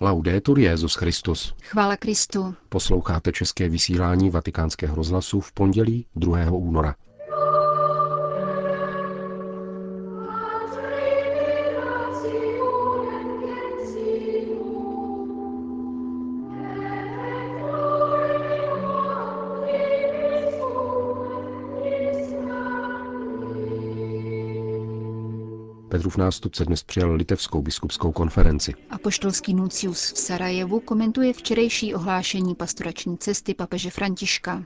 Laudetur Jezus Christus. Chvála Kristu. Posloucháte české vysílání Vatikánského rozhlasu v pondělí 2. února. Petrův nástupce dnes přijal litevskou biskupskou konferenci. Apoštolský nuncius v Sarajevu komentuje včerejší ohlášení pastorační cesty papeže Františka.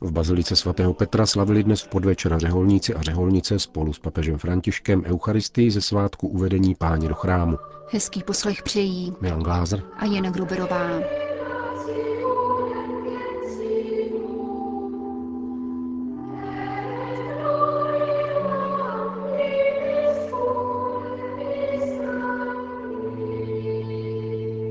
V bazilice svatého Petra slavili dnes v podvečer řeholníci a řeholnice spolu s papežem Františkem Eucharistii ze svátku uvedení páně do chrámu. Hezký poslech přejí Milan Glázer a Jana Gruberová.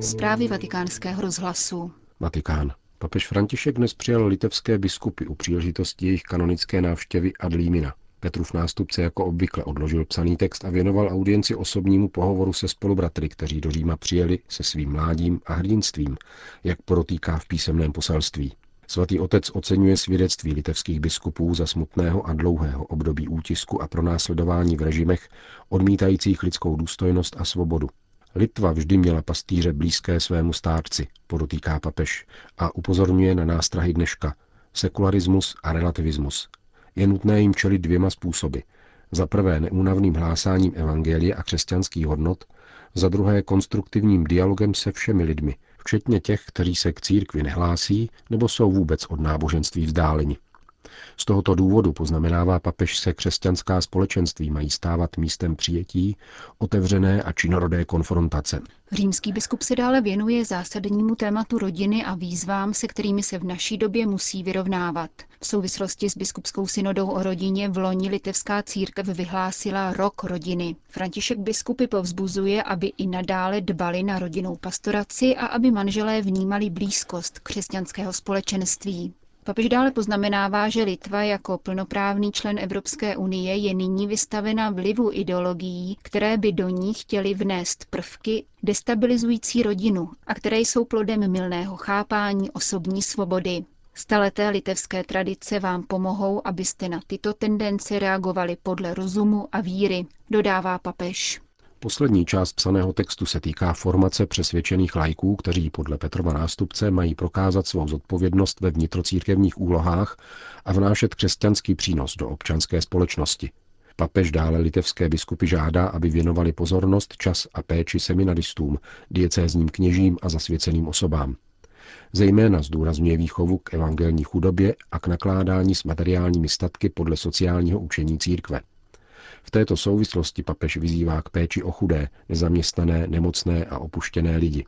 Zprávy vatikánského rozhlasu. Vatikán. Papež František dnes přijal litevské biskupy u příležitosti jejich kanonické návštěvy Adlímina. Petrův nástupce jako obvykle odložil psaný text a věnoval audienci osobnímu pohovoru se spolubratry, kteří do Říma přijeli se svým mládím a hrdinstvím, jak porotýká v písemném poselství. Svatý otec oceňuje svědectví litevských biskupů za smutného a dlouhého období útisku a pronásledování v režimech, odmítajících lidskou důstojnost a svobodu. Litva vždy měla pastýře blízké svému stárci, podotýká papež, a upozorňuje na nástrahy dneška, sekularismus a relativismus. Je nutné jim čelit dvěma způsoby. Za prvé neúnavným hlásáním evangelie a křesťanských hodnot, za druhé konstruktivním dialogem se všemi lidmi, včetně těch, kteří se k církvi nehlásí nebo jsou vůbec od náboženství vzdáleni. Z tohoto důvodu, poznamenává papež, se křesťanská společenství mají stávat místem přijetí, otevřené a činorodé konfrontace. Římský biskup se dále věnuje zásadnímu tématu rodiny a výzvám, se kterými se v naší době musí vyrovnávat. V souvislosti s biskupskou synodou o rodině v loni litevská církev vyhlásila rok rodiny. František biskupy povzbuzuje, aby i nadále dbali na rodinnou pastoraci a aby manželé vnímali blízkost křesťanského společenství. Papež dále poznamenává, že Litva jako plnoprávný člen Evropské unie je nyní vystavena vlivu ideologií, které by do ní chtěly vnést prvky destabilizující rodinu a které jsou plodem milného chápání osobní svobody. Staleté litevské tradice vám pomohou, abyste na tyto tendence reagovali podle rozumu a víry, dodává papež. Poslední část psaného textu se týká formace přesvědčených lajků, kteří podle Petrova nástupce mají prokázat svou zodpovědnost ve vnitrocírkevních úlohách a vnášet křesťanský přínos do občanské společnosti. Papež dále litevské biskupy žádá, aby věnovali pozornost, čas a péči seminaristům, diecézním kněžím a zasvěceným osobám. Zejména zdůrazňuje výchovu k evangelní chudobě a k nakládání s materiálními statky podle sociálního učení církve. V této souvislosti papež vyzývá k péči o chudé, nezaměstnané, nemocné a opuštěné lidi.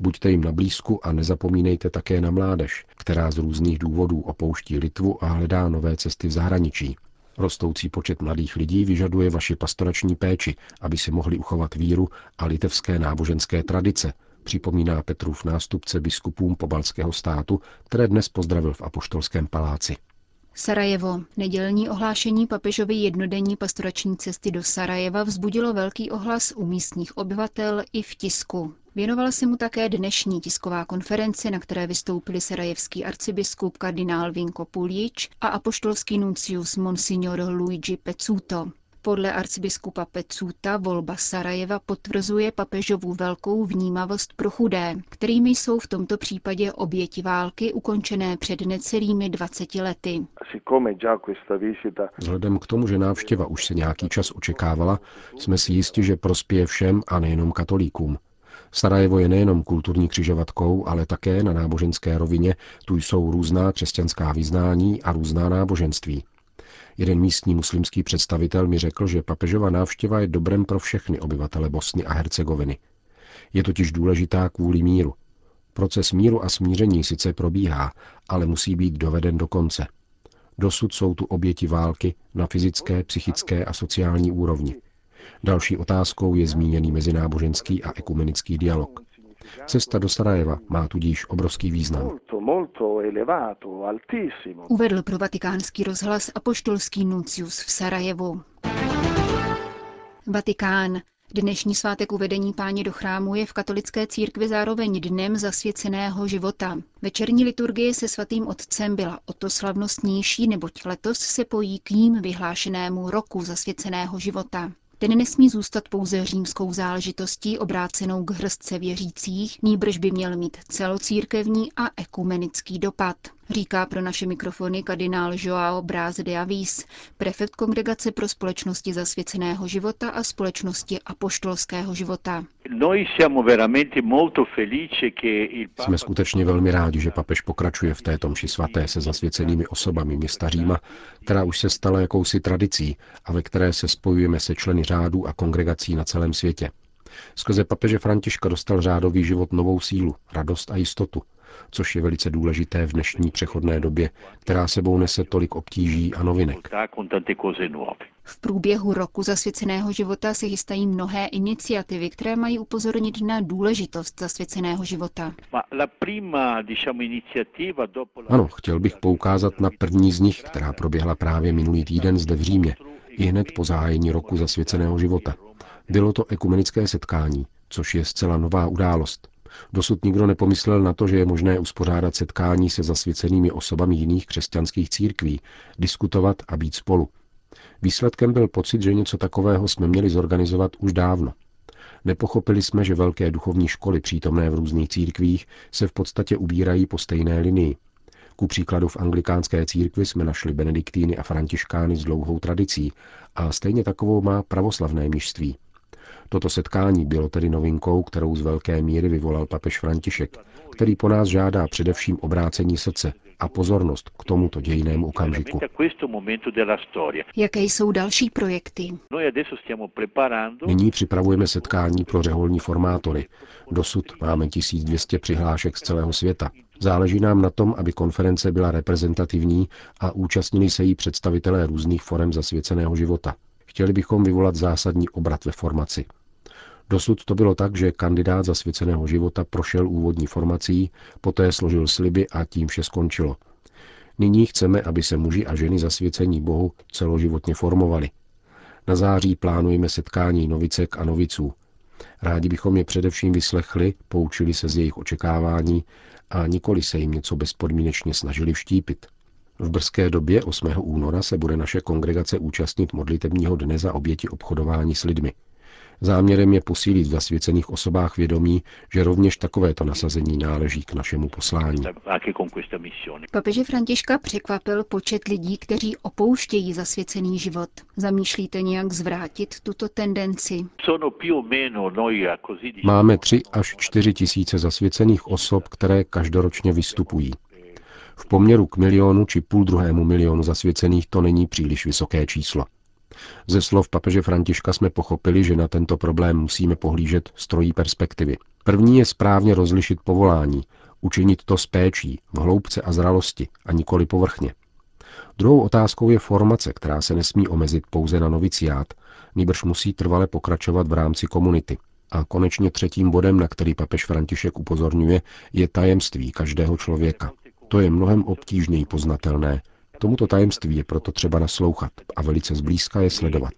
Buďte jim na blízku a nezapomínejte také na mládež, která z různých důvodů opouští Litvu a hledá nové cesty v zahraničí. Rostoucí počet mladých lidí vyžaduje vaši pastorační péči, aby si mohli uchovat víru a litevské náboženské tradice, připomíná Petrův nástupce biskupům pobalského státu, které dnes pozdravil v Apoštolském paláci. Sarajevo. Nedělní ohlášení papežovy jednodenní pastorační cesty do Sarajeva vzbudilo velký ohlas u místních obyvatel i v tisku. Věnovala se mu také dnešní tisková konference, na které vystoupili sarajevský arcibiskup kardinál Vinko Puljič a apoštolský nuncius Monsignor Luigi Pezzuto. Podle arcibiskupa Pecuta volba Sarajeva potvrzuje papežovu velkou vnímavost pro chudé, kterými jsou v tomto případě oběti války ukončené před necelými 20 lety. Vzhledem k tomu, že návštěva už se nějaký čas očekávala, jsme si jistí, že prospěje všem a nejenom katolíkům. Sarajevo je nejenom kulturní křižovatkou, ale také na náboženské rovině, tu jsou různá křesťanská vyznání a různá náboženství. Jeden místní muslimský představitel mi řekl, že papežova návštěva je dobrem pro všechny obyvatele Bosny a Hercegoviny. Je totiž důležitá kvůli míru. Proces míru a smíření sice probíhá, ale musí být doveden do konce. Dosud jsou tu oběti války na fyzické, psychické a sociální úrovni. Další otázkou je zmíněný mezináboženský a ekumenický dialog. Cesta do Sarajeva má tudíž obrovský význam. Uvedl pro vatikánský rozhlas apoštolský nuncius v Sarajevu. Vatikán. Dnešní svátek uvedení páně do chrámu je v katolické církvi zároveň dnem zasvěceného života. Večerní liturgie se svatým otcem byla o to slavnostnější, neboť letos se pojí k ním vyhlášenému roku zasvěceného života. Ten nesmí zůstat pouze římskou záležitostí obrácenou k hrstce věřících, nýbrž by měl mít celocírkevní a ekumenický dopad, říká pro naše mikrofony kardinál Joao Braz de Avis, prefekt Kongregace pro společnosti zasvěceného života a společnosti apoštolského života. Jsme skutečně velmi rádi, že papež pokračuje v této mši svaté se zasvěcenými osobami města Říma, která už se stala jakousi tradicí a ve které se spojujeme se členy řádů a kongregací na celém světě. Skrze papeže Františka dostal řádový život novou sílu, radost a jistotu, což je velice důležité v dnešní přechodné době, která sebou nese tolik obtíží a novinek. V průběhu roku zasvěceného života se chystají mnohé iniciativy, které mají upozornit na důležitost zasvěceného života. Ano, chtěl bych poukázat na první z nich, která proběhla právě minulý týden zde v Římě, i hned po zahájení roku zasvěceného života. Bylo to ekumenické setkání, což je zcela nová událost. Dosud nikdo nepomyslel na to, že je možné uspořádat setkání se zasvěcenými osobami jiných křesťanských církví, diskutovat a být spolu. Výsledkem byl pocit, že něco takového jsme měli zorganizovat už dávno. Nepochopili jsme, že velké duchovní školy přítomné v různých církvích se v podstatě ubírají po stejné linii. Ku příkladu v anglikánské církvi jsme našli benediktýny a františkány s dlouhou tradicí a stejně takovou má pravoslavné mnižství. Toto setkání bylo tedy novinkou, kterou z velké míry vyvolal papež František, který po nás žádá především obrácení srdce a pozornost k tomuto dějnému okamžiku. Jaké jsou další projekty? Nyní připravujeme setkání pro řeholní formátory. Dosud máme 1200 přihlášek z celého světa. Záleží nám na tom, aby konference byla reprezentativní a účastnili se jí představitelé různých forem zasvěceného života. Chtěli bychom vyvolat zásadní obrat ve formaci. Dosud to bylo tak, že kandidát zasvěceného života prošel úvodní formací, poté složil sliby a tím vše skončilo. Nyní chceme, aby se muži a ženy zasvěcení Bohu celoživotně formovali. Na září plánujeme setkání novicek a noviců. Rádi bychom je především vyslechli, poučili se z jejich očekávání a nikoli se jim něco bezpodmínečně snažili vštípit. V brzké době 8. února se bude naše kongregace účastnit modlitebního dne za oběti obchodování s lidmi. Záměrem je posílit v zasvěcených osobách vědomí, že rovněž takovéto nasazení náleží k našemu poslání. Papeže Františka překvapil počet lidí, kteří opouštějí zasvěcený život. Zamýšlíte nějak zvrátit tuto tendenci? Máme tři až čtyři tisíce zasvěcených osob, které každoročně vystupují. V poměru k milionu či půl druhému milionu zasvěcených to není příliš vysoké číslo. Ze slov papeže Františka jsme pochopili, že na tento problém musíme pohlížet z trojí perspektivy. První je správně rozlišit povolání, učinit to s péčí, v hloubce a zralosti a nikoli povrchně. Druhou otázkou je formace, která se nesmí omezit pouze na noviciát, nýbrž musí trvale pokračovat v rámci komunity. A konečně třetím bodem, na který papež František upozorňuje, je tajemství každého člověka. To je mnohem obtížněji poznatelné, Tomuto tajemství je proto třeba naslouchat a velice zblízka je sledovat.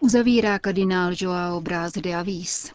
Uzavírá kardinál Joao Braz de Avis.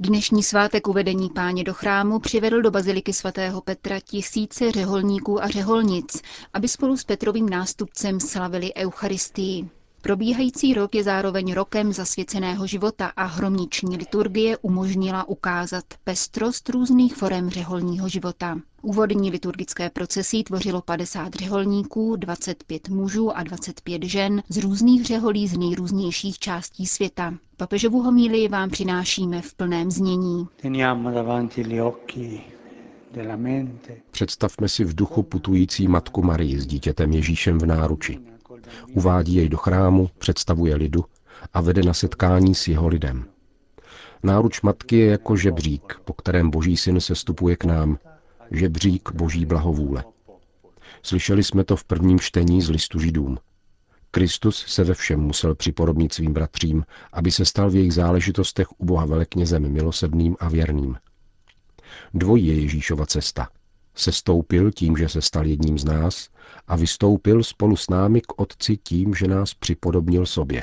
Dnešní svátek uvedení páně do chrámu přivedl do baziliky svatého Petra tisíce řeholníků a řeholnic, aby spolu s Petrovým nástupcem slavili Eucharistii. Probíhající rok je zároveň rokem zasvěceného života a hromniční liturgie umožnila ukázat pestrost různých forem řeholního života. Úvodní liturgické procesí tvořilo 50 řeholníků, 25 mužů a 25 žen z různých řeholí z nejrůznějších částí světa. Papežovu homílii vám přinášíme v plném znění. Představme si v duchu putující matku Marii s dítětem Ježíšem v náruči. Uvádí jej do chrámu, představuje lidu a vede na setkání s jeho lidem. Náruč matky je jako žebřík, po kterém boží syn se stupuje k nám. Žebřík boží blahovůle. Slyšeli jsme to v prvním čtení z listu židům. Kristus se ve všem musel připodobnit svým bratřím, aby se stal v jejich záležitostech u Boha veleknězem milosedným a věrným. Dvojí je Ježíšova cesta. Sestoupil tím, že se stal jedním z nás a vystoupil spolu s námi k Otci tím, že nás připodobnil sobě.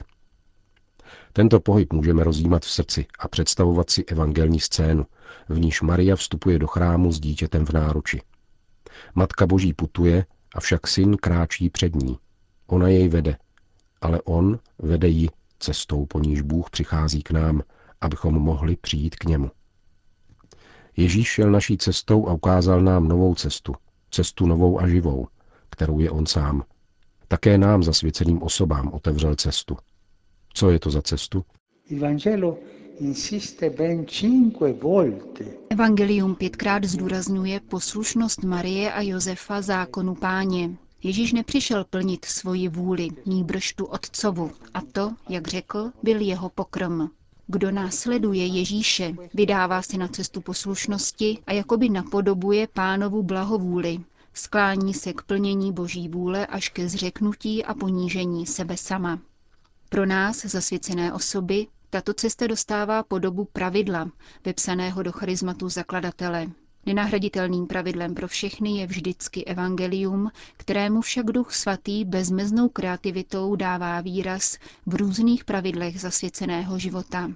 Tento pohyb můžeme rozjímat v srdci a představovat si evangelní scénu, v níž Maria vstupuje do chrámu s dítětem v náruči. Matka Boží putuje, avšak syn kráčí před ní. Ona jej vede, ale on vede ji cestou, po níž Bůh přichází k nám, abychom mohli přijít k němu. Ježíš šel naší cestou a ukázal nám novou cestu, cestu novou a živou, kterou je on sám. Také nám zasvěceným osobám otevřel cestu. Co je to za cestu? Evangelium pětkrát zdůrazňuje poslušnost Marie a Josefa zákonu páně. Ježíš nepřišel plnit svoji vůli, nýbrž tu otcovu, a to, jak řekl, byl jeho pokrm. Kdo následuje Ježíše, vydává se na cestu poslušnosti a jakoby napodobuje pánovu blahovůli. Sklání se k plnění boží vůle až ke zřeknutí a ponížení sebe sama. Pro nás, zasvěcené osoby, tato cesta dostává podobu pravidla, vepsaného do charizmatu zakladatele. Nenahraditelným pravidlem pro všechny je vždycky evangelium, kterému však duch svatý bezmeznou kreativitou dává výraz v různých pravidlech zasvěceného života.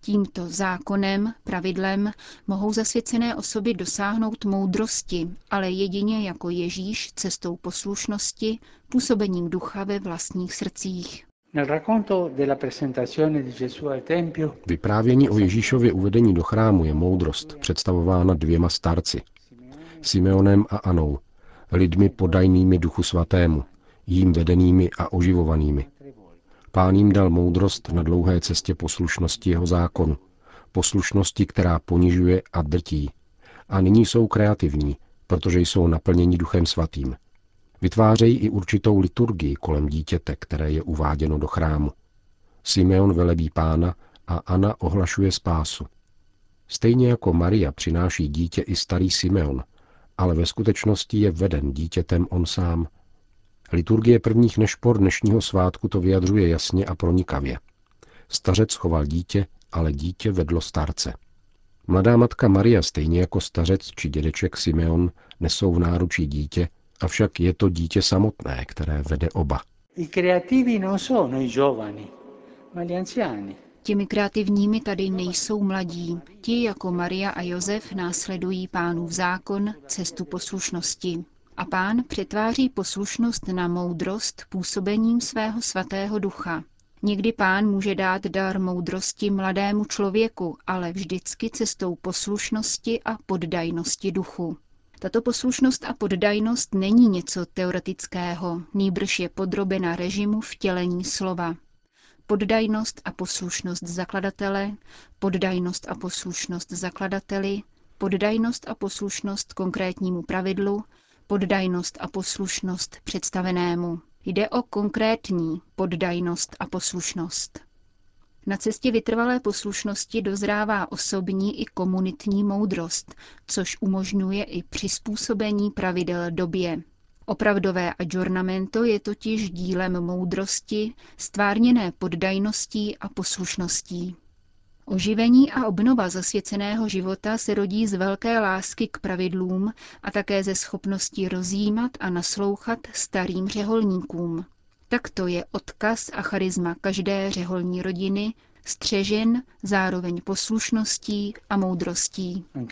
Tímto zákonem, pravidlem mohou zasvěcené osoby dosáhnout moudrosti, ale jedině jako Ježíš cestou poslušnosti, působením ducha ve vlastních srdcích. Vyprávění o Ježíšově uvedení do chrámu je moudrost, představována dvěma starci. Simeonem a Anou, lidmi podajnými duchu svatému, jím vedenými a oživovanými. Pán jim dal moudrost na dlouhé cestě poslušnosti jeho zákonu, poslušnosti, která ponižuje a drtí. A nyní jsou kreativní, protože jsou naplněni duchem svatým. Vytvářejí i určitou liturgii kolem dítěte, které je uváděno do chrámu. Simeon velebí pána a Anna ohlašuje spásu. Stejně jako Maria přináší dítě i starý Simeon, ale ve skutečnosti je veden dítětem on sám. Liturgie prvních nešpor dnešního svátku to vyjadřuje jasně a pronikavě. Stařec choval dítě, ale dítě vedlo starce. Mladá matka Maria, stejně jako stařec či dědeček Simeon, nesou v náručí dítě, Avšak je to dítě samotné, které vede oba. Těmi kreativními tady nejsou mladí. Ti jako Maria a Josef následují pánův zákon, cestu poslušnosti. A pán přetváří poslušnost na moudrost působením svého svatého ducha. Někdy pán může dát dar moudrosti mladému člověku, ale vždycky cestou poslušnosti a poddajnosti duchu. Tato poslušnost a poddajnost není něco teoretického, nýbrž je podrobena režimu vtělení slova. Poddajnost a poslušnost zakladatele, poddajnost a poslušnost zakladateli, poddajnost a poslušnost konkrétnímu pravidlu, poddajnost a poslušnost představenému. Jde o konkrétní poddajnost a poslušnost. Na cestě vytrvalé poslušnosti dozrává osobní i komunitní moudrost, což umožňuje i přizpůsobení pravidel době. Opravdové adjornamento je totiž dílem moudrosti, stvárněné poddajností a poslušností. Oživení a obnova zasvěceného života se rodí z velké lásky k pravidlům a také ze schopnosti rozjímat a naslouchat starým řeholníkům. Takto je odkaz a charisma každé řeholní rodiny střežen zároveň poslušností a moudrostí. E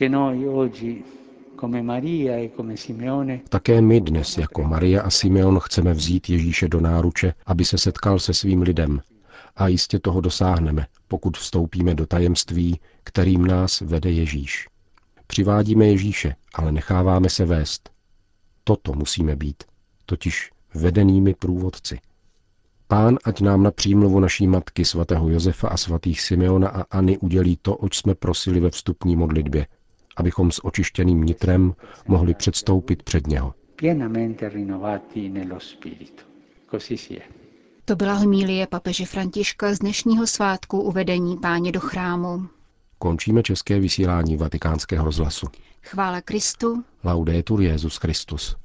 Také my dnes jako Maria a Simeon chceme vzít Ježíše do náruče, aby se setkal se svým lidem. A jistě toho dosáhneme, pokud vstoupíme do tajemství, kterým nás vede Ježíš. Přivádíme Ježíše, ale necháváme se vést. Toto musíme být, totiž vedenými průvodci. Pán ať nám na přímluvu naší matky svatého Josefa a svatých Simeona aAny udělí to, oč jsme prosili ve vstupní modlitbě, abychom s očištěným nitrem mohli předstoupit před něho. To byla homílie papeže Františka z dnešního svátku uvedení páně do chrámu. Končíme české vysílání vatikánského rozhlasu. Chvála Kristu. Laudetur Jezus Christus.